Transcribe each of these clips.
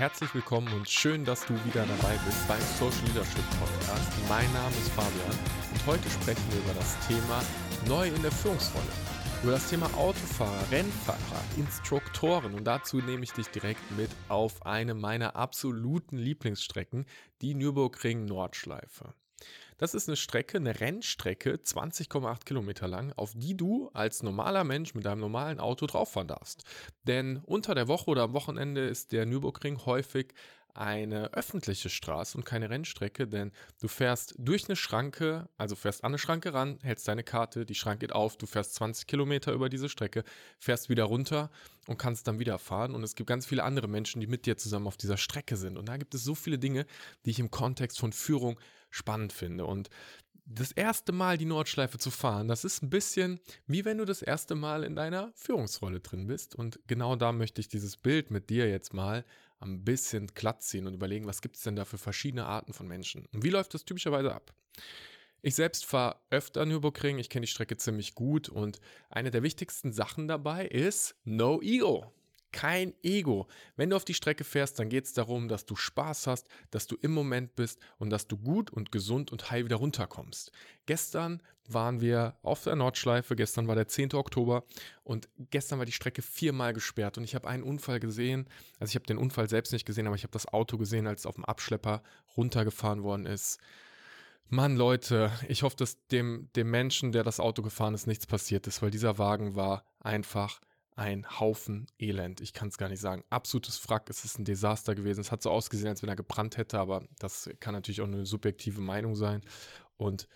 herzlich willkommen und schön, dass du wieder dabei bist beim Social Leadership Podcast. Mein Name ist Fabian und heute sprechen wir über das Thema Neu in der Führungsrolle. Über das Thema Autofahrer, Rennfahrer, Instruktoren und dazu nehme ich dich direkt mit auf eine meiner absoluten Lieblingsstrecken, die Nürburgring Nordschleife. Das ist eine Strecke, eine Rennstrecke, 20,8 Kilometer lang, auf die du als normaler Mensch mit deinem normalen Auto drauffahren darfst. Denn unter der Woche oder am Wochenende ist der Nürburgring häufig eine öffentliche Straße und keine Rennstrecke, denn du fährst durch eine Schranke, also fährst an eine Schranke ran, hältst deine Karte, die Schranke geht auf, du fährst 20 Kilometer über diese Strecke, fährst wieder runter und kannst dann wieder fahren. Und es gibt ganz viele andere Menschen, die mit dir zusammen auf dieser Strecke sind. Und da gibt es so viele Dinge, die ich im Kontext von Führung spannend finde. Und das erste Mal die Nordschleife zu fahren, das ist ein bisschen wie wenn du das erste Mal in deiner Führungsrolle drin bist. Und genau da möchte ich dieses Bild mit dir jetzt mal ein bisschen glatt ziehen und überlegen, was gibt es denn da für verschiedene Arten von Menschen? Und wie läuft das typischerweise ab? Ich selbst fahre öfter Nürburgring, ich kenne die Strecke ziemlich gut und eine der wichtigsten Sachen dabei ist No Ego kein Ego. Wenn du auf die Strecke fährst, dann geht es darum, dass du Spaß hast, dass du im Moment bist und dass du gut und gesund und heil wieder runterkommst. Gestern waren wir auf der Nordschleife, gestern war der 10. Oktober und gestern war die Strecke viermal gesperrt und ich habe einen Unfall gesehen. Also ich habe den Unfall selbst nicht gesehen, aber ich habe das Auto gesehen, als es auf dem Abschlepper runtergefahren worden ist. Mann, Leute, ich hoffe, dass dem, dem Menschen, der das Auto gefahren ist, nichts passiert ist, weil dieser Wagen war einfach ein Haufen Elend. Ich kann es gar nicht sagen. Absolutes Wrack. Es ist ein Desaster gewesen. Es hat so ausgesehen, als wenn er gebrannt hätte, aber das kann natürlich auch eine subjektive Meinung sein. Und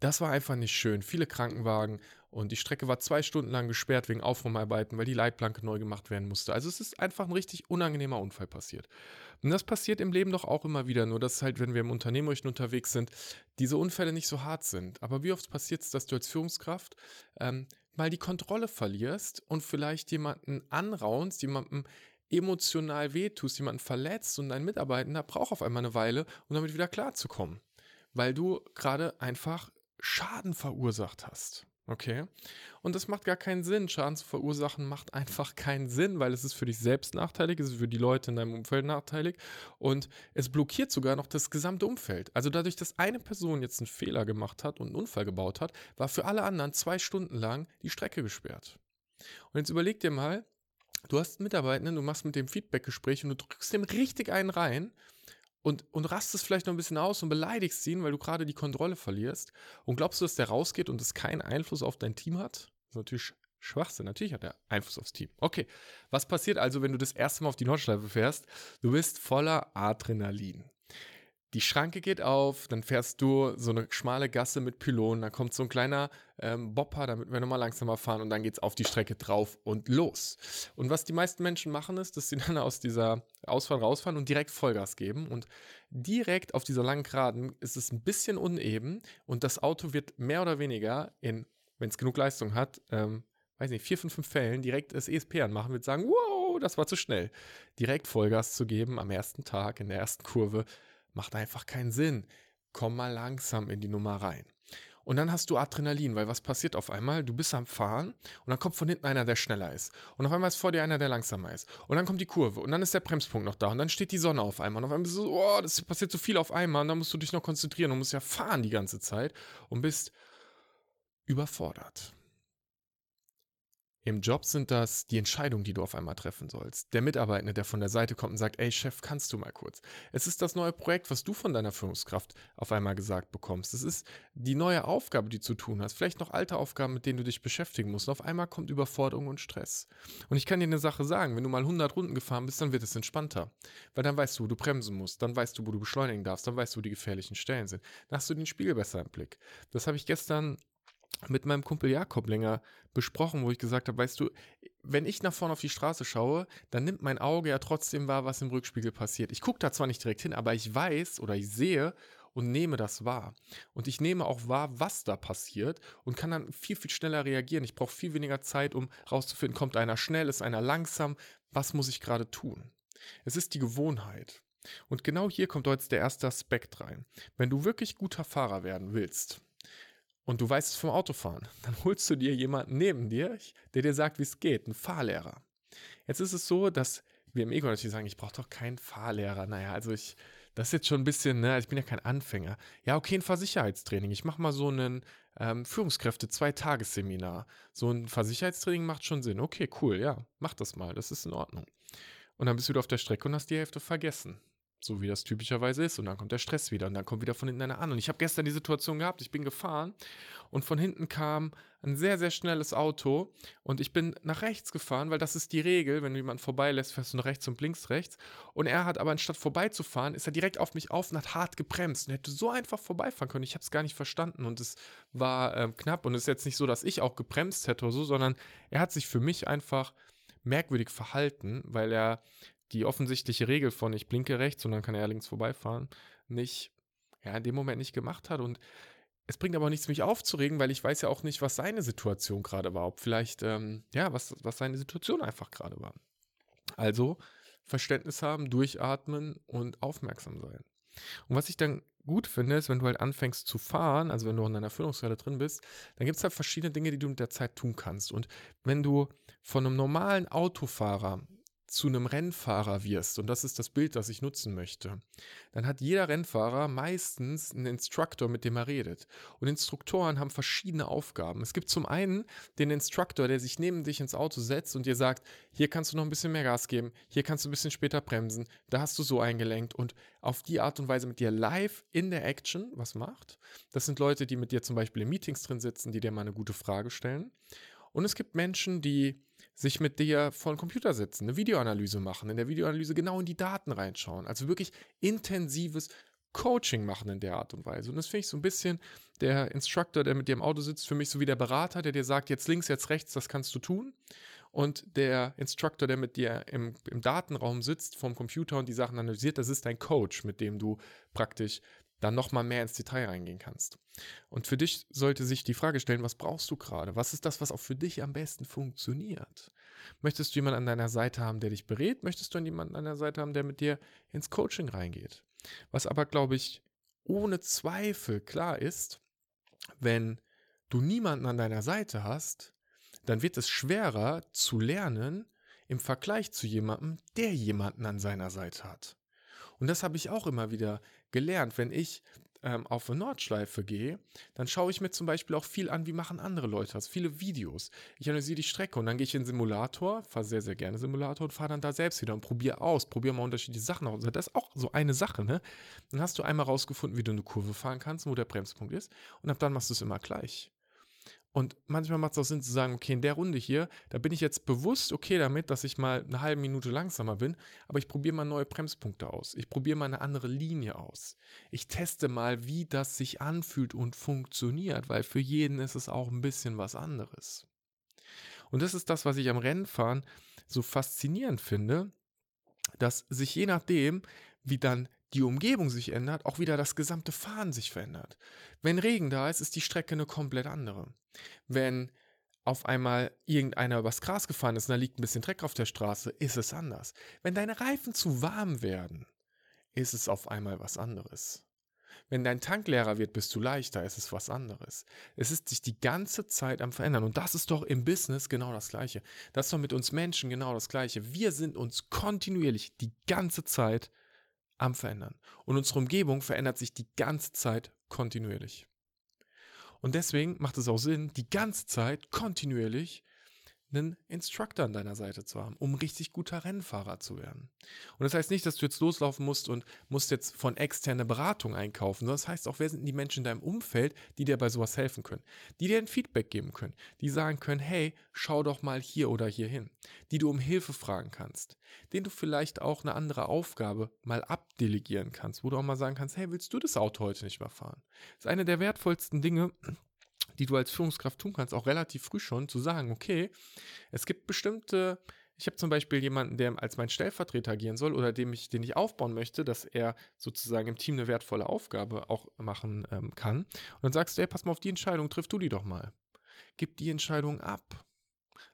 das war einfach nicht schön. Viele Krankenwagen und die Strecke war zwei Stunden lang gesperrt wegen Aufräumarbeiten, weil die Leitplanke neu gemacht werden musste. Also es ist einfach ein richtig unangenehmer Unfall passiert. Und das passiert im Leben doch auch immer wieder, nur dass halt, wenn wir im Unternehmerischen unterwegs sind, diese Unfälle nicht so hart sind. Aber wie oft passiert es, dass du als Führungskraft ähm, mal die Kontrolle verlierst und vielleicht jemanden anraunst, jemanden emotional wehtust, jemanden verletzt und dein Mitarbeitender braucht auf einmal eine Weile, um damit wieder klarzukommen. Weil du gerade einfach Schaden verursacht hast. Okay. Und das macht gar keinen Sinn. Schaden zu verursachen macht einfach keinen Sinn, weil es ist für dich selbst nachteilig, es ist für die Leute in deinem Umfeld nachteilig und es blockiert sogar noch das gesamte Umfeld. Also dadurch, dass eine Person jetzt einen Fehler gemacht hat und einen Unfall gebaut hat, war für alle anderen zwei Stunden lang die Strecke gesperrt. Und jetzt überleg dir mal, du hast einen Mitarbeitenden, du machst mit dem Feedbackgespräch und du drückst dem richtig einen rein und, und rastest vielleicht noch ein bisschen aus und beleidigst ihn, weil du gerade die Kontrolle verlierst. Und glaubst du, dass der rausgeht und es keinen Einfluss auf dein Team hat? Das ist natürlich Schwachsinn. Natürlich hat er Einfluss aufs Team. Okay, was passiert also, wenn du das erste Mal auf die Nordschleife fährst? Du bist voller Adrenalin die Schranke geht auf, dann fährst du so eine schmale Gasse mit Pylonen, dann kommt so ein kleiner ähm, Bopper, damit wir nochmal langsamer fahren und dann geht's auf die Strecke drauf und los. Und was die meisten Menschen machen ist, dass sie dann aus dieser Ausfahrt rausfahren und direkt Vollgas geben und direkt auf dieser langen Geraden ist es ein bisschen uneben und das Auto wird mehr oder weniger in, wenn es genug Leistung hat, ähm, weiß nicht, vier, fünf, fünf Fällen direkt das ESP anmachen, wird sagen, wow, das war zu schnell. Direkt Vollgas zu geben am ersten Tag in der ersten Kurve macht einfach keinen Sinn. Komm mal langsam in die Nummer rein. Und dann hast du Adrenalin, weil was passiert auf einmal? Du bist am Fahren und dann kommt von hinten einer, der schneller ist. Und auf einmal ist vor dir einer, der langsamer ist. Und dann kommt die Kurve und dann ist der Bremspunkt noch da und dann steht die Sonne auf einmal. Und auf einmal bist du so, oh, das passiert so viel auf einmal und dann musst du dich noch konzentrieren und musst ja fahren die ganze Zeit und bist überfordert. Im Job sind das die Entscheidungen, die du auf einmal treffen sollst. Der Mitarbeitende, der von der Seite kommt und sagt, ey Chef, kannst du mal kurz. Es ist das neue Projekt, was du von deiner Führungskraft auf einmal gesagt bekommst. Es ist die neue Aufgabe, die du zu tun hast. Vielleicht noch alte Aufgaben, mit denen du dich beschäftigen musst. Und auf einmal kommt Überforderung und Stress. Und ich kann dir eine Sache sagen, wenn du mal 100 Runden gefahren bist, dann wird es entspannter. Weil dann weißt du, wo du bremsen musst. Dann weißt du, wo du beschleunigen darfst. Dann weißt du, wo die gefährlichen Stellen sind. Dann hast du den Spiegel besser im Blick. Das habe ich gestern mit meinem Kumpel Jakob länger besprochen, wo ich gesagt habe, weißt du, wenn ich nach vorne auf die Straße schaue, dann nimmt mein Auge ja trotzdem wahr, was im Rückspiegel passiert. Ich gucke da zwar nicht direkt hin, aber ich weiß oder ich sehe und nehme das wahr. Und ich nehme auch wahr, was da passiert und kann dann viel, viel schneller reagieren. Ich brauche viel weniger Zeit, um rauszufinden, kommt einer schnell, ist einer langsam, was muss ich gerade tun. Es ist die Gewohnheit. Und genau hier kommt jetzt der erste Aspekt rein. Wenn du wirklich guter Fahrer werden willst, und du weißt es vom Autofahren, dann holst du dir jemanden neben dir, der dir sagt, wie es geht, einen Fahrlehrer. Jetzt ist es so, dass wir im Ego natürlich sagen, ich brauche doch keinen Fahrlehrer. Naja, also ich, das ist jetzt schon ein bisschen, ne, ich bin ja kein Anfänger. Ja, okay, ein Fahrsicherheitstraining. Ich mache mal so ein ähm, Führungskräfte Zwei-Tagesseminar. So ein Fahrsicherheitstraining macht schon Sinn. Okay, cool, ja, mach das mal, das ist in Ordnung. Und dann bist du wieder auf der Strecke und hast die Hälfte vergessen. So wie das typischerweise ist. Und dann kommt der Stress wieder und dann kommt wieder von hinten einer an. Und ich habe gestern die Situation gehabt, ich bin gefahren und von hinten kam ein sehr, sehr schnelles Auto und ich bin nach rechts gefahren, weil das ist die Regel. Wenn du jemanden vorbeilässt, fährst du nach rechts und links rechts. Und er hat aber anstatt vorbeizufahren, ist er direkt auf mich auf und hat hart gebremst und hätte so einfach vorbeifahren können. Ich habe es gar nicht verstanden und es war äh, knapp. Und es ist jetzt nicht so, dass ich auch gebremst hätte oder so, sondern er hat sich für mich einfach merkwürdig verhalten, weil er die offensichtliche Regel von ich blinke rechts und dann kann er links vorbeifahren, nicht, ja, in dem Moment nicht gemacht hat. Und es bringt aber nichts, mich aufzuregen, weil ich weiß ja auch nicht, was seine Situation gerade war. Ob vielleicht, ähm, ja, was, was seine Situation einfach gerade war. Also Verständnis haben, durchatmen und aufmerksam sein. Und was ich dann gut finde, ist, wenn du halt anfängst zu fahren, also wenn du in deiner Führungsrolle drin bist, dann gibt es halt verschiedene Dinge, die du mit der Zeit tun kannst. Und wenn du von einem normalen Autofahrer zu einem Rennfahrer wirst, und das ist das Bild, das ich nutzen möchte, dann hat jeder Rennfahrer meistens einen Instructor, mit dem er redet. Und Instruktoren haben verschiedene Aufgaben. Es gibt zum einen den Instructor, der sich neben dich ins Auto setzt und dir sagt, hier kannst du noch ein bisschen mehr Gas geben, hier kannst du ein bisschen später bremsen, da hast du so eingelenkt und auf die Art und Weise mit dir live in der Action was macht. Das sind Leute, die mit dir zum Beispiel in Meetings drin sitzen, die dir mal eine gute Frage stellen. Und es gibt Menschen, die sich mit dir vor den Computer setzen, eine Videoanalyse machen, in der Videoanalyse genau in die Daten reinschauen. Also wirklich intensives Coaching machen in der Art und Weise. Und das finde ich so ein bisschen der Instructor, der mit dir im Auto sitzt, für mich so wie der Berater, der dir sagt, jetzt links, jetzt rechts, das kannst du tun. Und der Instructor, der mit dir im, im Datenraum sitzt, vom Computer und die Sachen analysiert, das ist dein Coach, mit dem du praktisch dann nochmal mehr ins Detail reingehen kannst. Und für dich sollte sich die Frage stellen, was brauchst du gerade? Was ist das, was auch für dich am besten funktioniert? Möchtest du jemanden an deiner Seite haben, der dich berät? Möchtest du jemanden an deiner Seite haben, der mit dir ins Coaching reingeht? Was aber, glaube ich, ohne Zweifel klar ist, wenn du niemanden an deiner Seite hast, dann wird es schwerer zu lernen im Vergleich zu jemandem, der jemanden an seiner Seite hat. Und das habe ich auch immer wieder gelernt. Wenn ich ähm, auf eine Nordschleife gehe, dann schaue ich mir zum Beispiel auch viel an, wie machen andere Leute das. Viele Videos. Ich analysiere die Strecke und dann gehe ich in den Simulator, fahre sehr, sehr gerne Simulator und fahre dann da selbst wieder und probiere aus, probiere mal unterschiedliche Sachen aus. Das ist auch so eine Sache, ne? Dann hast du einmal rausgefunden, wie du eine Kurve fahren kannst, wo der Bremspunkt ist und ab dann machst du es immer gleich. Und manchmal macht es auch Sinn zu sagen, okay, in der Runde hier, da bin ich jetzt bewusst okay damit, dass ich mal eine halbe Minute langsamer bin, aber ich probiere mal neue Bremspunkte aus. Ich probiere mal eine andere Linie aus. Ich teste mal, wie das sich anfühlt und funktioniert, weil für jeden ist es auch ein bisschen was anderes. Und das ist das, was ich am Rennfahren so faszinierend finde, dass sich je nachdem, wie dann die Umgebung sich ändert, auch wieder das gesamte Fahren sich verändert. Wenn Regen da ist, ist die Strecke eine komplett andere. Wenn auf einmal irgendeiner übers Gras gefahren ist und da liegt ein bisschen Dreck auf der Straße, ist es anders. Wenn deine Reifen zu warm werden, ist es auf einmal was anderes. Wenn dein Tank leerer wird, bist du leichter, ist es was anderes. Es ist sich die ganze Zeit am Verändern. Und das ist doch im Business genau das Gleiche. Das ist doch mit uns Menschen genau das Gleiche. Wir sind uns kontinuierlich die ganze Zeit am Verändern. Und unsere Umgebung verändert sich die ganze Zeit kontinuierlich. Und deswegen macht es auch Sinn, die ganze Zeit kontinuierlich einen Instructor an deiner Seite zu haben, um richtig guter Rennfahrer zu werden. Und das heißt nicht, dass du jetzt loslaufen musst und musst jetzt von externer Beratung einkaufen, sondern das heißt auch, wer sind die Menschen in deinem Umfeld, die dir bei sowas helfen können, die dir ein Feedback geben können, die sagen können, hey, schau doch mal hier oder hier hin, die du um Hilfe fragen kannst, denen du vielleicht auch eine andere Aufgabe mal abdelegieren kannst, wo du auch mal sagen kannst, hey, willst du das Auto heute nicht mehr fahren? Das ist eine der wertvollsten Dinge, die du als Führungskraft tun kannst, auch relativ früh schon, zu sagen, okay, es gibt bestimmte, ich habe zum Beispiel jemanden, der als mein Stellvertreter agieren soll oder dem ich, den ich aufbauen möchte, dass er sozusagen im Team eine wertvolle Aufgabe auch machen ähm, kann. Und dann sagst du, hey, pass mal auf die Entscheidung, triff du die doch mal. Gib die Entscheidung ab.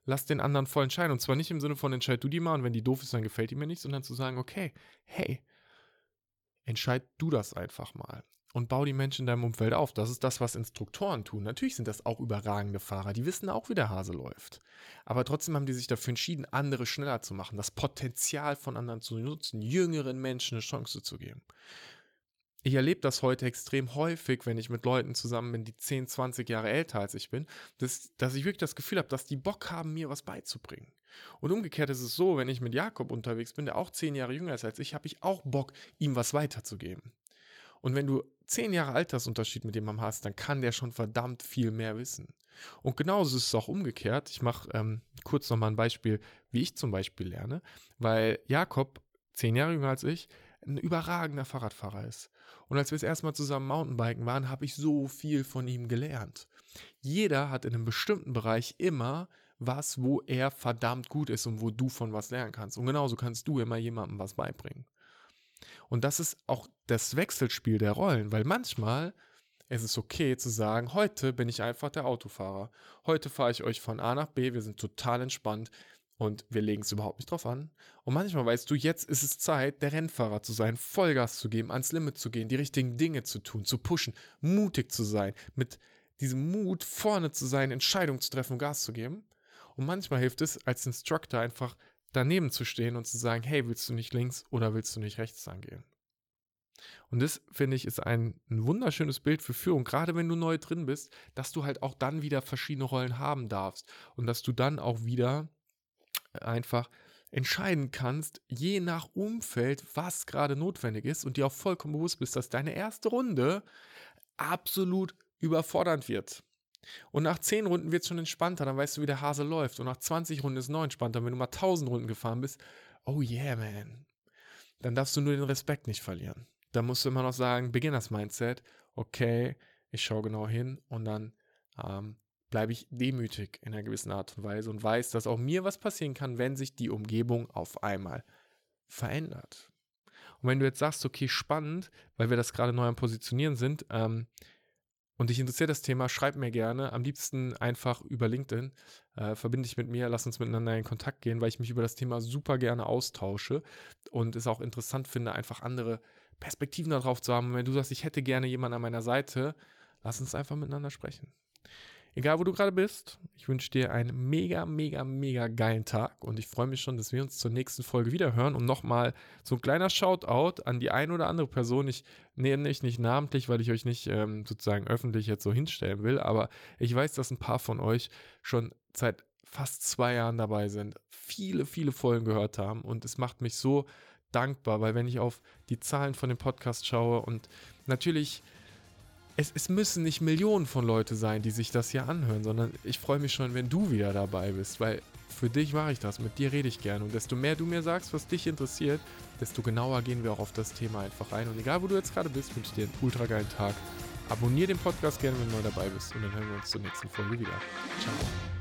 Lass den anderen voll entscheiden. Und zwar nicht im Sinne von entscheid du die mal und wenn die doof ist, dann gefällt die mir nicht, sondern zu sagen, okay, hey, entscheid du das einfach mal. Und bau die Menschen in deinem Umfeld auf. Das ist das, was Instruktoren tun. Natürlich sind das auch überragende Fahrer, die wissen auch, wie der Hase läuft. Aber trotzdem haben die sich dafür entschieden, andere schneller zu machen, das Potenzial von anderen zu nutzen, jüngeren Menschen eine Chance zu geben. Ich erlebe das heute extrem häufig, wenn ich mit Leuten zusammen bin, die 10, 20 Jahre älter als ich bin, dass, dass ich wirklich das Gefühl habe, dass die Bock haben, mir was beizubringen. Und umgekehrt ist es so, wenn ich mit Jakob unterwegs bin, der auch 10 Jahre jünger ist als ich, habe ich auch Bock, ihm was weiterzugeben. Und wenn du zehn Jahre Altersunterschied mit jemandem hast, dann kann der schon verdammt viel mehr wissen. Und genauso ist es auch umgekehrt. Ich mache ähm, kurz nochmal ein Beispiel, wie ich zum Beispiel lerne, weil Jakob, zehn Jahre jünger als ich, ein überragender Fahrradfahrer ist. Und als wir das erste Mal zusammen Mountainbiken waren, habe ich so viel von ihm gelernt. Jeder hat in einem bestimmten Bereich immer was, wo er verdammt gut ist und wo du von was lernen kannst. Und genauso kannst du immer jemandem was beibringen. Und das ist auch das Wechselspiel der Rollen, weil manchmal ist es okay zu sagen, heute bin ich einfach der Autofahrer. Heute fahre ich euch von A nach B, wir sind total entspannt und wir legen es überhaupt nicht drauf an. Und manchmal weißt du, jetzt ist es Zeit, der Rennfahrer zu sein, Vollgas zu geben, ans Limit zu gehen, die richtigen Dinge zu tun, zu pushen, mutig zu sein, mit diesem Mut vorne zu sein, Entscheidungen zu treffen Gas zu geben. Und manchmal hilft es, als Instructor einfach daneben zu stehen und zu sagen, hey, willst du nicht links oder willst du nicht rechts angehen? Und das, finde ich, ist ein, ein, wunderschönes Bild für Führung, gerade wenn du neu drin bist, dass du halt auch dann wieder verschiedene Rollen haben darfst und dass du dann auch wieder einfach entscheiden kannst, je nach Umfeld, was gerade notwendig ist und dir auch vollkommen bewusst bist, dass deine erste Runde absolut überfordernd wird. Und nach 10 Runden wird es schon entspannter, dann weißt du, wie der Hase läuft. Und nach 20 Runden ist es noch entspannter. Wenn du mal 1000 Runden gefahren bist, oh yeah, man. Dann darfst du nur den Respekt nicht verlieren. Da musst du immer noch sagen, Beginners Mindset, okay, ich schaue genau hin und dann ähm, bleibe ich demütig in einer gewissen Art und Weise und weiß, dass auch mir was passieren kann, wenn sich die Umgebung auf einmal verändert. Und wenn du jetzt sagst, okay, spannend, weil wir das gerade neu am Positionieren sind, ähm, und dich interessiert das Thema, schreib mir gerne. Am liebsten einfach über LinkedIn. Äh, verbinde dich mit mir, lass uns miteinander in Kontakt gehen, weil ich mich über das Thema super gerne austausche und es auch interessant finde, einfach andere Perspektiven darauf zu haben. Und wenn du sagst, ich hätte gerne jemanden an meiner Seite, lass uns einfach miteinander sprechen. Egal, wo du gerade bist, ich wünsche dir einen mega, mega, mega geilen Tag und ich freue mich schon, dass wir uns zur nächsten Folge wieder hören. Und nochmal so ein kleiner Shoutout an die eine oder andere Person. Ich nenne ich nicht namentlich, weil ich euch nicht ähm, sozusagen öffentlich jetzt so hinstellen will, aber ich weiß, dass ein paar von euch schon seit fast zwei Jahren dabei sind, viele, viele Folgen gehört haben und es macht mich so dankbar, weil wenn ich auf die Zahlen von dem Podcast schaue und natürlich es, es müssen nicht Millionen von Leute sein, die sich das hier anhören, sondern ich freue mich schon, wenn du wieder dabei bist, weil für dich mache ich das, mit dir rede ich gerne. Und desto mehr du mir sagst, was dich interessiert, desto genauer gehen wir auch auf das Thema einfach ein. Und egal, wo du jetzt gerade bist, wünsche ich dir einen ultra geilen Tag. Abonnier den Podcast gerne, wenn du neu dabei bist. Und dann hören wir uns zur nächsten Folge wieder. Ciao.